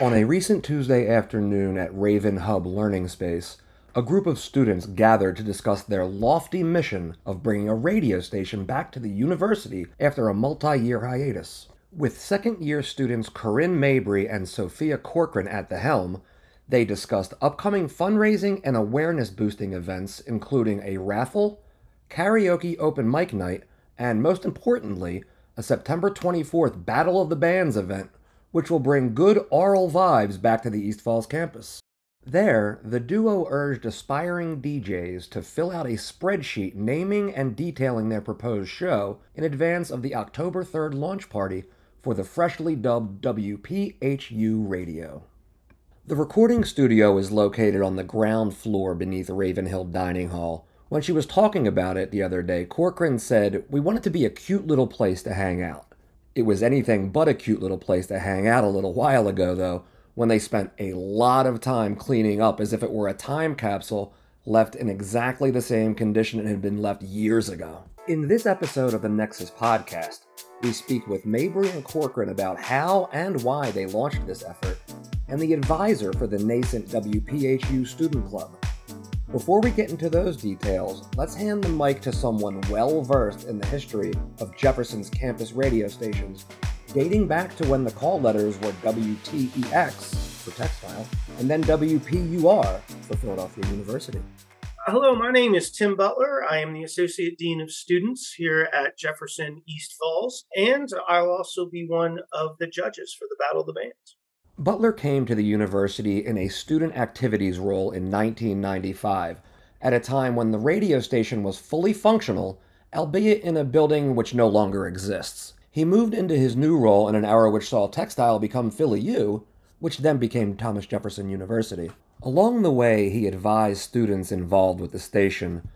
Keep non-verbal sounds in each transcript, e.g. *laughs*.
On a recent Tuesday afternoon at Raven Hub Learning Space, a group of students gathered to discuss their lofty mission of bringing a radio station back to the university after a multi year hiatus. With second year students Corinn Mabry and Sofia Corcoran at the helm, they discussed upcoming fundraising and awareness boosting events, including a raffle, karaoke open mic night, and most importantly, a September 24th Battle of the Bands event which will bring good aural vibes back to the East Falls campus. There, the duo urged aspiring DJs to fill out a spreadsheet naming and detailing their proposed show in advance of the October 3rd launch party for the freshly dubbed WPHU radio. The recording studio is located on the ground floor beneath Ravenhill Dining Hall. When she was talking about it the other day, Corcoran said, We want it to be a cute little place to hang out. It was anything but a cute little place to hang out a little while ago, though, when they spent a lot of time cleaning up as if it were a time capsule left in exactly the same condition it had been left years ago. In this episode of the Nexus podcast, we speak with Mabry and Corcoran about how and why they launched this effort, and the advisor for the nascent WPHU Student Club, before we get into those details, let's hand the mic to someone well versed in the history of Jefferson's campus radio stations, dating back to when the call letters were WTEX for textile and then WPUR for Philadelphia University. Hello, my name is Tim Butler. I am the Associate Dean of Students here at Jefferson East Falls, and I'll also be one of the judges for the Battle of the Bands. Butler came to the university in a student activities role in 1995, at a time when the radio station was fully functional, albeit in a building which no longer exists. He moved into his new role in an era which saw textile become Philly U, which then became Thomas Jefferson University. Along the way, he advised students involved with the station.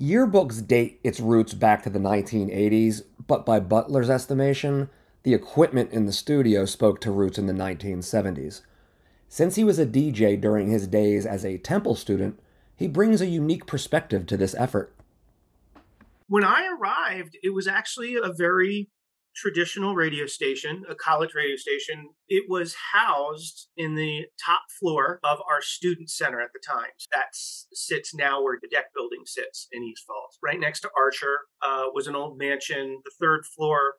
Yearbooks date its roots back to the 1980s, but by Butler's estimation, the equipment in the studio spoke to roots in the 1970s. Since he was a DJ during his days as a Temple student, he brings a unique perspective to this effort. When I arrived, it was actually a very traditional radio station, a college radio station. It was housed in the top floor of our student center at the time. That sits now where the DEC building sits in East Falls. Right next to Archer uh, was an old mansion. The third floor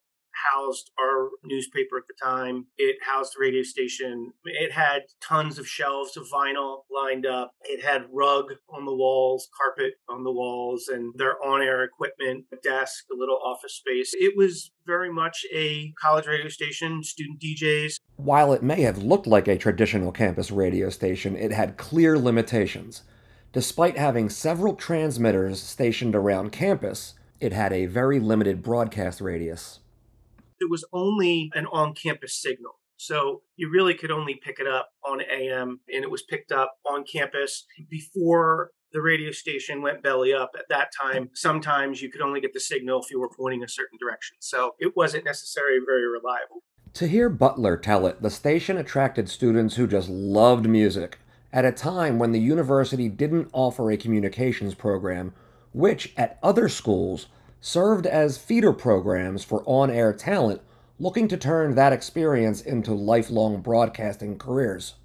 housed our newspaper at the time. It housed the radio station. It had tons of shelves of vinyl lined up. It had rug on the walls, carpet on the walls, and their on air equipment, a desk, a little office space. It was very much a college radio station, student DJs. While it may have looked like a traditional campus radio station, it had clear limitations. Despite having several transmitters stationed around campus, it had a very limited broadcast radius it was only an on campus signal. So you really could only pick it up on AM, and it was picked up on campus before the radio station went belly up. At that time, sometimes you could only get the signal if you were pointing a certain direction. So it wasn't necessarily very reliable. To hear Butler tell it, the station attracted students who just loved music at a time when the university didn't offer a communications program, which at other schools served as feeder programs for on air talent looking to turn that experience into lifelong broadcasting careers.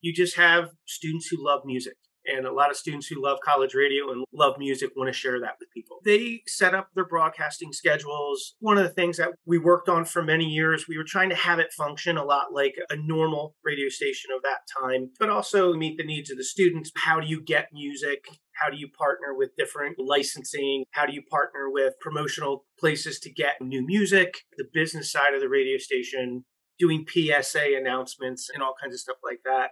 You just have students who love music and a lot of students who love college radio and love music want to share that with people. They set up their broadcasting schedules. One of the things that we worked on for many years, we were trying to have it function a lot like a normal radio station of that time, but also meet the needs of the students. How do you get music? How do you partner with different licensing? How do you partner with promotional places to get new music? The business side of the radio station, doing PSA announcements and all kinds of stuff like that.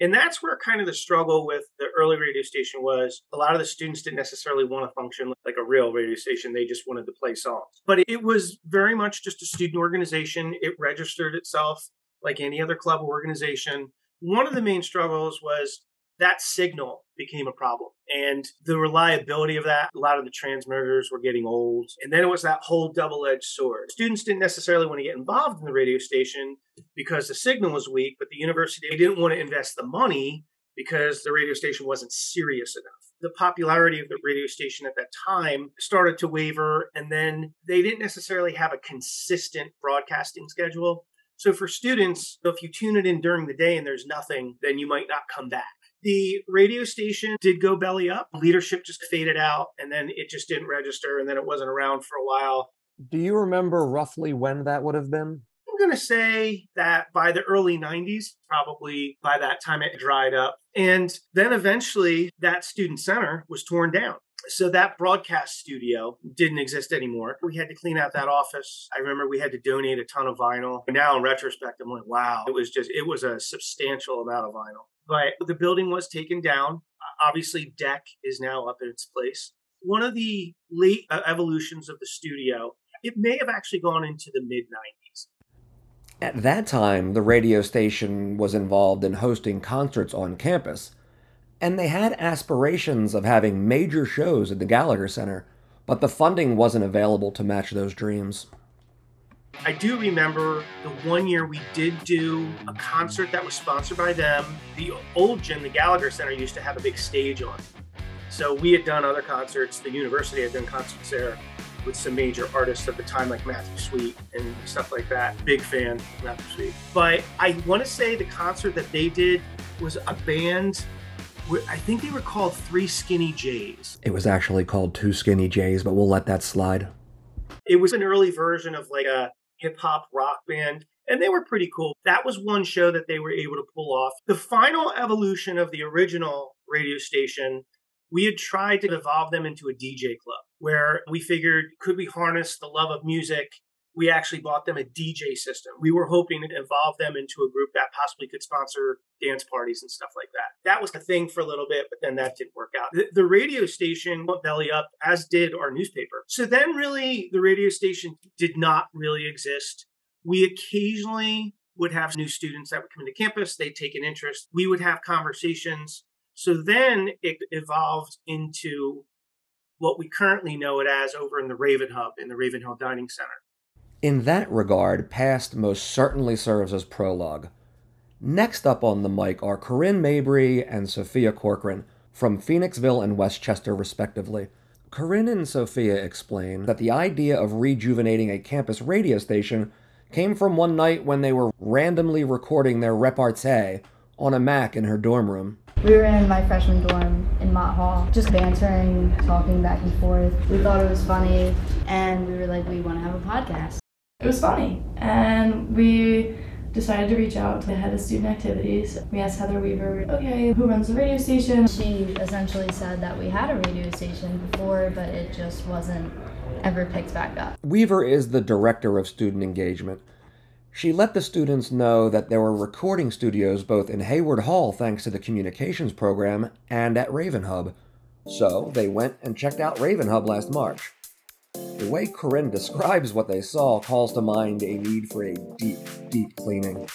And that's where kind of the struggle with the early radio station was. A lot of the students didn't necessarily want to function like a real radio station. They just wanted to play songs. But it was very much just a student organization. It registered itself like any other club or organization. One of the main struggles was that signal became a problem. And the reliability of that, a lot of the transmitters were getting old. And then it was that whole double edged sword. Students didn't necessarily want to get involved in the radio station because the signal was weak, but the university didn't want to invest the money because the radio station wasn't serious enough. The popularity of the radio station at that time started to waver, and then they didn't necessarily have a consistent broadcasting schedule. So for students, if you tune it in during the day and there's nothing, then you might not come back. The radio station did go belly up. Leadership just faded out and then it just didn't register and then it wasn't around for a while. Do you remember roughly when that would have been? I'm going to say that by the early 90s, probably by that time it dried up. And then eventually that student center was torn down. So that broadcast studio didn't exist anymore. We had to clean out that office. I remember we had to donate a ton of vinyl. Now in retrospect, I'm like, wow, it was just, it was a substantial amount of vinyl. But the building was taken down. Obviously, DEC is now up in its place. One of the late uh, evolutions of the studio, it may have actually gone into the mid 90s. At that time, the radio station was involved in hosting concerts on campus and they had aspirations of having major shows at the Gallagher Center, but the funding wasn't available to match those dreams. I do remember the one year we did do a concert that was sponsored by them. The old gym, the Gallagher Center, used to have a big stage on. So we had done other concerts. The university had done concerts there with some major artists at the time, like Matthew Sweet and stuff like that. Big fan of Matthew Sweet. But I want to say the concert that they did was a band I think they were called Three Skinny Jays. It was actually called Two Skinny Jays, but we'll let that slide. It was an early version of like a hip hop rock band, and they were pretty cool. That was one show that they were able to pull off. The final evolution of the original radio station, we had tried to evolve them into a DJ club where we figured could we harness the love of music we actually bought them a DJ system. We were hoping to evolve them into a group that possibly could sponsor dance parties and stuff like that. That was the thing for a little bit, but then that didn't work out. The, the radio station went belly up, as did our newspaper. So then, really, the radio station did not really exist. We occasionally would have new students that would come into campus, they'd take an interest, we would have conversations. So then it evolved into what we currently know it as over in the Raven Hub in the Ravenhill Dining Center. In that regard, past most certainly serves as prologue. Next up on the mic are Corinn Mabry and Sofia Corcoran from Phoenixville and Westchester, respectively. Corinn and Sofia explain that the idea of rejuvenating a campus radio station came from one night when they were randomly recording their repartee on a Mac in her dorm room. We were in my freshman dorm in Mott Hall, just bantering, talking back and forth. We thought it was funny, and we were like, we want to have a podcast it was funny. And we decided to reach out to the head of student activities. We asked Heather Weaver, okay, who runs the radio station? She essentially said that we had a radio station before, but it just wasn't ever picked back up. Weaver is the director of student engagement. She let the students know that there were recording studios both in Hayward Hall, thanks to the communications program, and at Raven Hub. So they went and checked out Raven Hub last March. The way Corinn describes what they saw calls to mind a need for a deep, deep cleaning.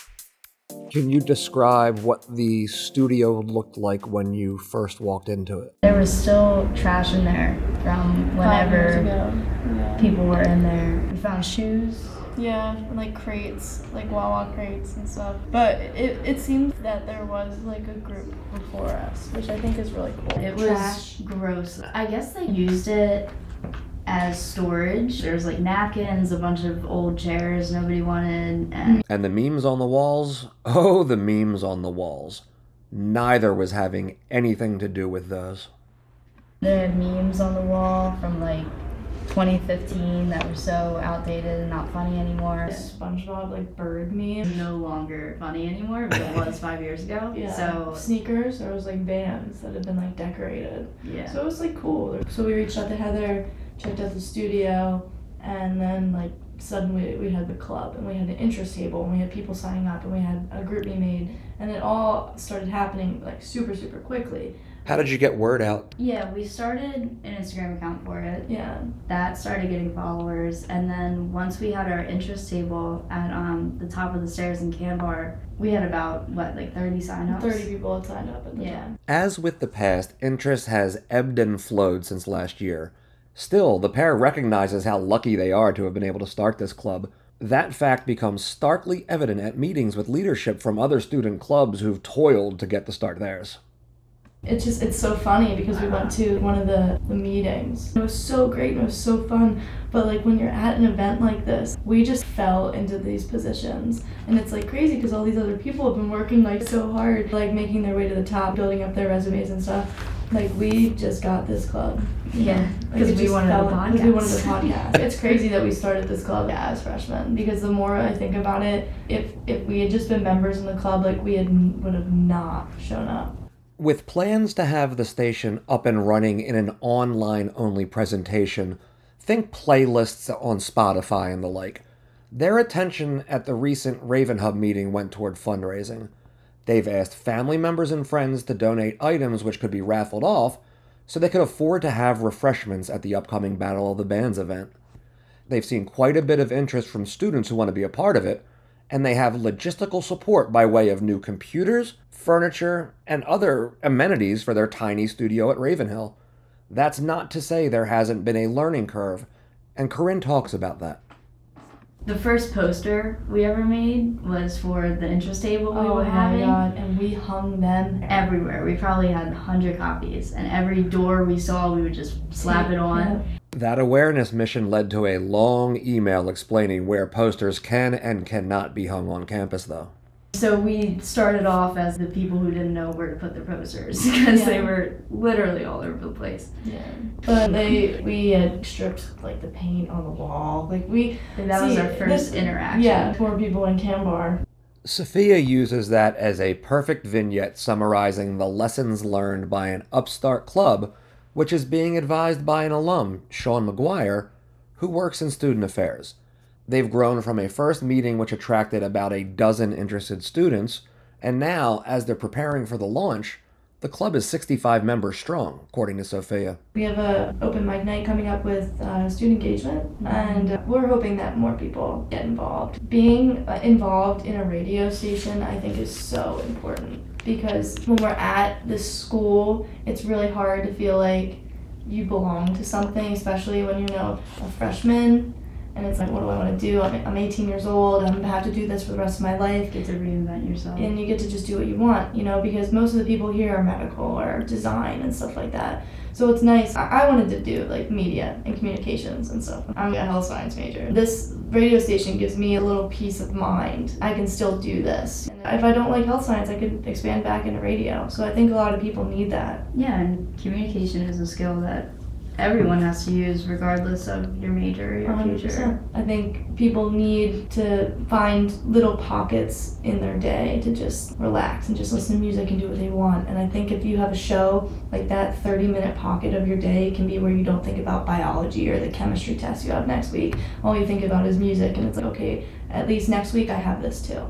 Can you describe what the studio looked like when you first walked into it? There was still trash in there from whenever yeah. people were in there. We found shoes. Yeah, and like crates, like Wawa crates and stuff. But it, it seemed that there was like a group before us, which I think is really cool. It was gross. I guess they used it as storage. There's like napkins, a bunch of old chairs nobody wanted. And, mm. and the memes on the walls? *laughs* Oh, the memes on the walls. Neither was having anything to do with those. There had memes on the wall from like 2015 that were so outdated and not funny anymore. SpongeBob like bird meme. No longer funny anymore, but it was five years ago. *laughs* Yeah. So sneakers, there was like bands that had been like decorated. Yeah. So it was like cool. So we reached out to Heather checked out the studio, and then like suddenly we had the club and we had an interest table and we had people signing up and we had a group being made and it all started happening like super super quickly. How did you get word out? Yeah we started an instagram account for it. Yeah. That started getting followers and then once we had our interest table at um, the top of the stairs in Kanbar we had about what like 30 signups? 30 people had signed up at the yeah. time. As with the past interest has ebbed and flowed since last year Still, the pair recognizes how lucky they are to have been able to start this club. That fact becomes starkly evident at meetings with leadership from other student clubs who've toiled to get to start theirs. It's just it's so funny because we went to one of the, the meetings. It was so great and it was so fun. But like when you're at an event like this, we just fell into these positions. And it's like crazy because all these other people have been working like so hard, like making their way to the top, building up their resumes and stuff. Like we just got this club. Yeah, know? Like, 'cause it we wanted a fell in- 'cause We wanted a podcast. podcast. *laughs* it's crazy that we started this club as freshmen because the more I think about it, if if we had just been members in the club, like we had would have not shown up. With plans to have the station up and running in an online only presentation, think playlists on Spotify and the like. Their attention at the recent Raven Hub meeting went toward fundraising. They've asked family members and friends to donate items which could be raffled off so they could afford to have refreshments at the upcoming Battle of the Bands event. They've seen quite a bit of interest from students who want to be a part of it, and they have logistical support by way of new computers, furniture, and other amenities for their tiny studio at Ravenhill. That's not to say there hasn't been a learning curve, and Corinn talks about that. The first poster we ever made was for the interest table we Oh were my having. god! And we hung them Everywhere. We probably had 100 copies, and every door we saw, we would just slap it on. That awareness mission led to a long email explaining where posters can and cannot be hung on campus, though. So we started off as the people who didn't know where to put their posters *laughs* because they were literally all over the place. Yeah. But they we had stripped like the paint on the wall. Like we And that was our first this- interaction. Yeah, for people in Kanbar. Sofia uses that as a perfect vignette summarizing the lessons learned by an upstart club, which is being advised by an alum, Sean McGuire, who works in student affairs. They've grown from a first meeting which attracted about a dozen interested students, and now, as they're preparing for the launch, the club is 65 members strong, according to Sofia. We have an open mic night coming up with uh, student engagement, and uh, we're hoping that more people get involved. Being uh, involved in a radio station, I think, is so important because when we're at this school, it's really hard to feel like you belong to something, especially when you're you know a freshman. And it's like, what do I want to do? I'm, I'm 18 years old. I'm gonna have to do this for the rest of my life. Get to reinvent yourself. and you get to just do what you want, you know, because most of the people here are medical or design and stuff like that. So it's nice. I, I wanted to do like media and communications and stuff. I'm a health science major. This radio station gives me a little peace of mind. I can still do this. And if I don't like health science, I could expand back into radio. So I think a lot of people need that. yeah, and communication is a skill that everyone has to use regardless of your major or your future. 100%. I think people need to find little pockets in their day to just relax and just listen to music and do what they want. And I think if you have a show like that 30 minute pocket of your day can be where you don't think about biology or the chemistry test you have next week. All you think about is music, and it's like, okay, at least next week I have this too.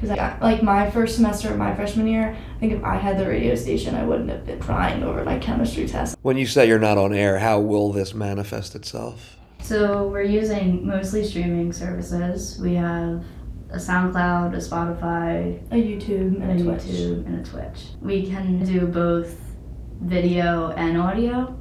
Because like my first semester of my freshman year, I think if I had the radio station, I wouldn't have been crying over my chemistry test. When you say you're not on air, how will this manifest itself? So we're using mostly streaming services. We have a SoundCloud, a Spotify, A YouTube and a Twitch. YouTube, and a Twitch. We can do both video and audio,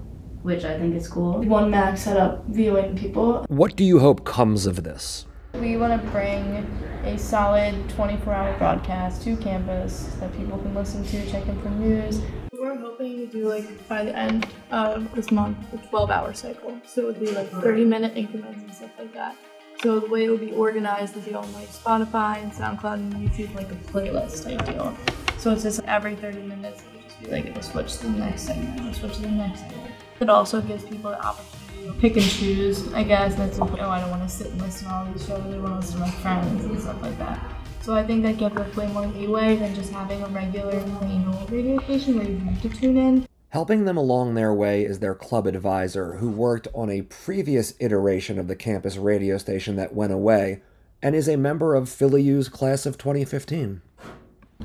which I think is cool. One Mac set up viewing people What do you hope comes of this? We want to bring a solid 24 hour broadcast to campus that people can listen to, check in for news. We're hoping to do like by the end of this month a 12 hour cycle. So it would be like 30 minute increments and stuff like that. So the way it would be organized would be on like Spotify and SoundCloud and YouTube, like a playlist type deal. So it's just every 30 minutes, it would just be like it'll switch to the next segment, it'll switch to the next segment. It also gives people the opportunity to pick and choose, I guess. That's like, oh, I don't want to sit and listen to all these shows, I want to listen to my friends and stuff like that. So I think that gives us way more leeway than just having a regular plain old radio station where you have to tune in. Helping them along their way is their club advisor, who worked on a previous iteration of the campus radio station that went away, and is a member of Philly U's class of 2015.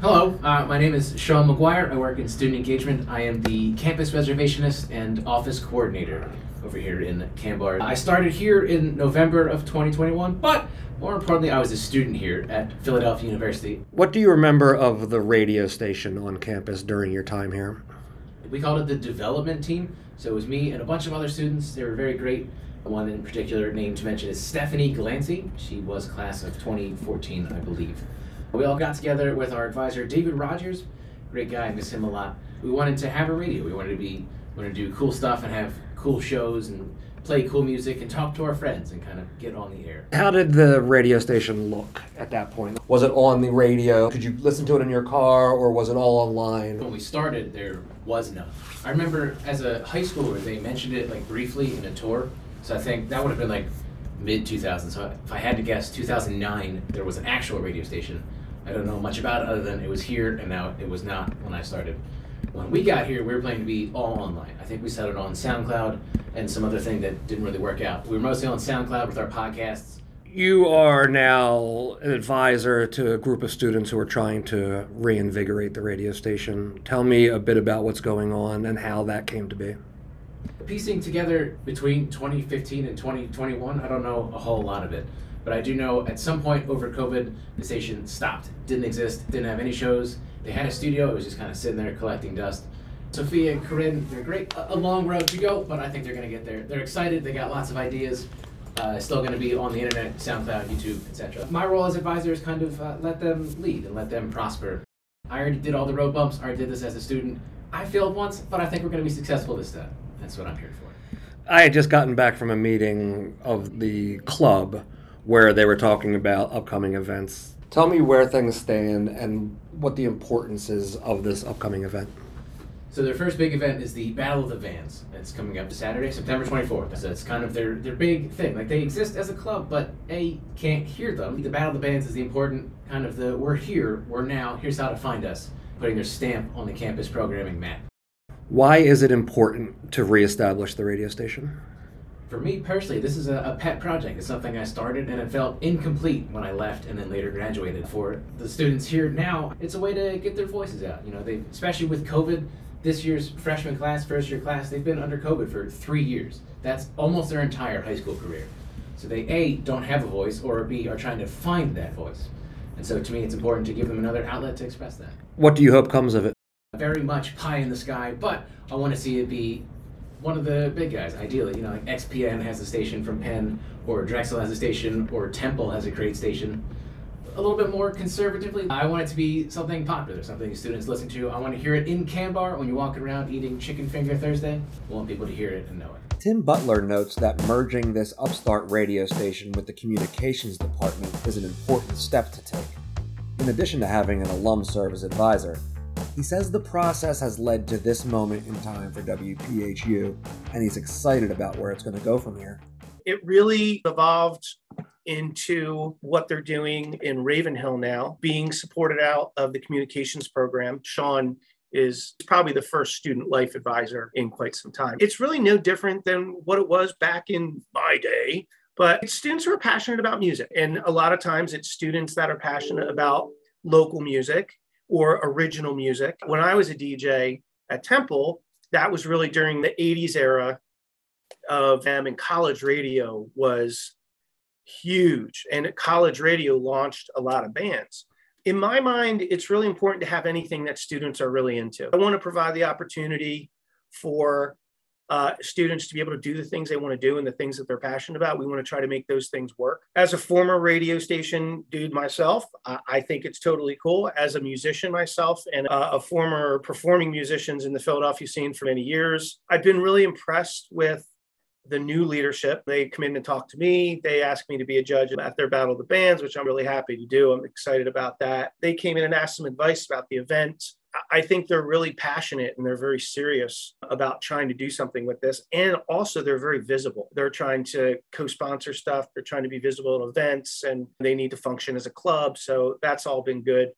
Hello, uh, my name is Sean McGuire. I work in student engagement. I am the campus reservationist and office coordinator over here in Kanbar. I started here in November of 2021, but more importantly, I was a student here at Philadelphia University. What do you remember of the radio station on campus during your time here? We called it the development team. So it was me and a bunch of other students. They were very great. One in particular named to mention is Stephanie Glancy. She was class of 2014, I believe. We all got together with our advisor, David Rogers. Great guy, miss him a lot. we wanted to have a radio. We wanted to be, we wanted to do cool stuff and have cool shows and play cool music and talk to our friends and kind of get on the air. How did the radio station look at that point? Was it on the radio? Could you listen to it in your car or was it all online? When we started, there was none. I remember as a high schooler, they mentioned it like briefly in a tour. So I think that would have been like mid 2000s. So if I had to guess, 2009, there was an actual radio station. I don't know much about it other than it was here and now it was not when I started. When we got here, we were planning to be all online. I think we set it on SoundCloud and some other thing that didn't really work out. We were mostly on SoundCloud with our podcasts. You are now an advisor to a group of students who are trying to reinvigorate the radio station. Tell me a bit about what's going on and how that came to be. Piecing together between 2015 and 2021, I don't know a whole lot of it. But I do know at some point over COVID, the station stopped, didn't exist, didn't have any shows, they had a studio, it was just kind of sitting there collecting dust. Sofia and Corinn, they're great. A, long road to go, but I think they're going to get there. They're excited, they got lots of ideas. Uh, still going to be on the internet, SoundCloud, YouTube, etc. My role as advisor is kind of uh, let them lead and let them prosper. I already did all the road bumps, I already did this as a student. I failed once, but I think we're going to be successful this time. That's what I'm here for. I had just gotten back from a meeting of the club where they were talking about upcoming events Tell me where things stand and what the importance is of this upcoming event. So their first big event is the Battle of the Bands. It's coming up to Saturday, September 24th. So it's kind of their, their big thing. Like they exist as a club, but A, can't hear them. The Battle of the Bands is the important kind of the we're here, we're now, here's how to find us, putting their stamp on the campus programming map. Why is it important to reestablish the radio station? For me personally, this is a, a, pet project. It's something I started and it felt incomplete when I left and then later graduated. For the students here now, it's a way to get their voices out. You know, they especially with COVID, this year's freshman class, first year class, they've been under COVID for three years. That's almost their entire high school career. So they A, don't have a voice, or B, are trying to find that voice. And so to me, it's important to give them another outlet to express that. What do you hope comes of it? Very much pie in the sky, but I want to see it be one of the big guys, ideally. You know, like XPN has a station from Penn, or Drexel has a station, or Temple has a great station. A little bit more conservatively, I want it to be something popular, something students listen to. I want to hear it in Kanbar when you're walking around eating chicken finger Thursday. I want people to hear it and know it. Tim Butler notes that merging this upstart radio station with the communications department is an important step to take. In addition to having an alum serve as advisor, he says the process has led to this moment in time for WPHU, and he's excited about where it's going to go from here. It really evolved into what they're doing in Ravenhill now, being supported out of the communications program. Sean is probably the first student life advisor in quite some time. It's really no different than what it was back in my day, but students who are passionate about music. And a lot of times it's students that are passionate about local music or original music. When I was a DJ at Temple, that was really during the 80s era of them and college radio was huge. And college radio launched a lot of bands. In my mind it's really important to have anything that students are really into. I want to provide the opportunity for uh, students to be able to do the things they want to do and the things that they're passionate about. We want to try to make those things work. As a former radio station dude myself, I, I think it's totally cool. As a musician myself and uh, a former performing musicians in the Philadelphia scene for many years, I've been really impressed with the new leadership. They come in and talk to me. They asked me to be a judge at their Battle of the Bands, which I'm really happy to do. I'm excited about that. They came in and asked some advice about the event. I think they're really passionate and they're very serious about trying to do something with this. And also, they're very visible. They're trying to co sponsor stuff, they're trying to be visible at events, and they need to function as a club. So that's all been good.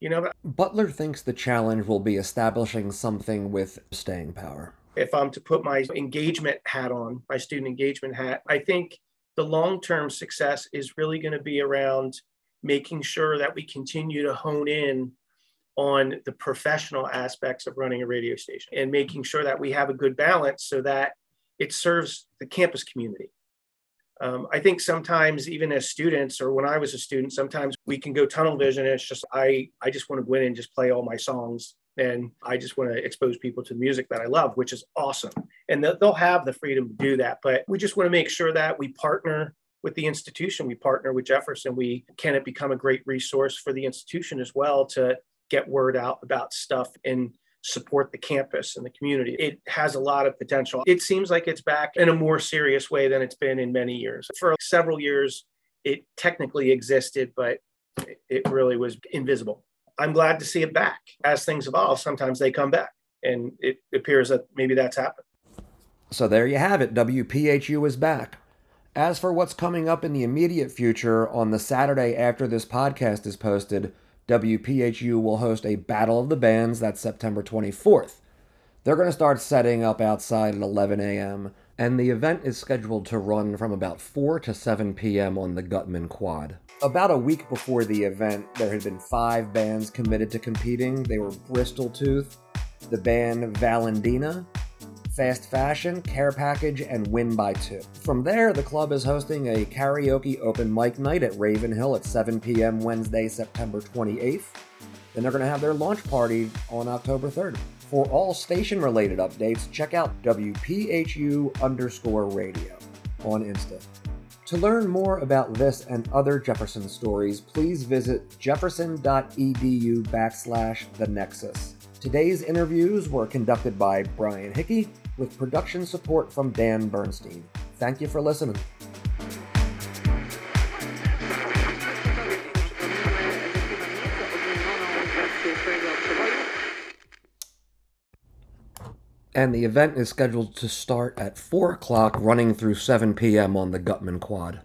You know, Butler thinks the challenge will be establishing something with staying power. If I'm to put my engagement hat on, my student engagement hat, I think the long term success is really going to be around making sure that we continue to hone in on the professional aspects of running a radio station and making sure that we have a good balance so that it serves the campus community. Um, I think sometimes even as students or when I was a student, sometimes we can go tunnel vision and it's just, I, I just want to go in and just play all my songs and I just want to expose people to music that I love, which is awesome. And they'll have the freedom to do that. But we just want to make sure that we partner with the institution, we partner with Jefferson. We can it become a great resource for the institution as well to get word out about stuff and support the campus and the community. It has a lot of potential. It seems like it's back in a more serious way than it's been in many years. For several years, it technically existed, but it really was invisible. I'm glad to see it back. As things evolve, sometimes they come back, and it appears that maybe that's happened. So there you have it. WPHU is back. As for what's coming up in the immediate future, on the Saturday after this podcast is posted, WPHU will host a Battle of the Bands. That's September 24th. They're going to start setting up outside at 11 a.m., and the event is scheduled to run from about 4 to 7 p.m. on the Gutman Quad. About a week before the event, there had been five bands committed to competing. They were Bristol Tooth, the band Valentina, Fast Fashion, Care Package, and Win by Two. From there, the club is hosting a karaoke open mic night at Raven Hill at 7 p.m. Wednesday, September 28th. Then they're going to have their launch party on October 3rd. For all station related updates, check out WPHU underscore radio on Insta. To learn more about this and other Jefferson stories, please visit jefferson.edu backslash the nexus. Today's interviews were conducted by Brian Hickey with production support from Dan Bernstein. Thank you for listening. And the event is scheduled to start at 4 o'clock, running through 7 p.m. on the Gutman Quad.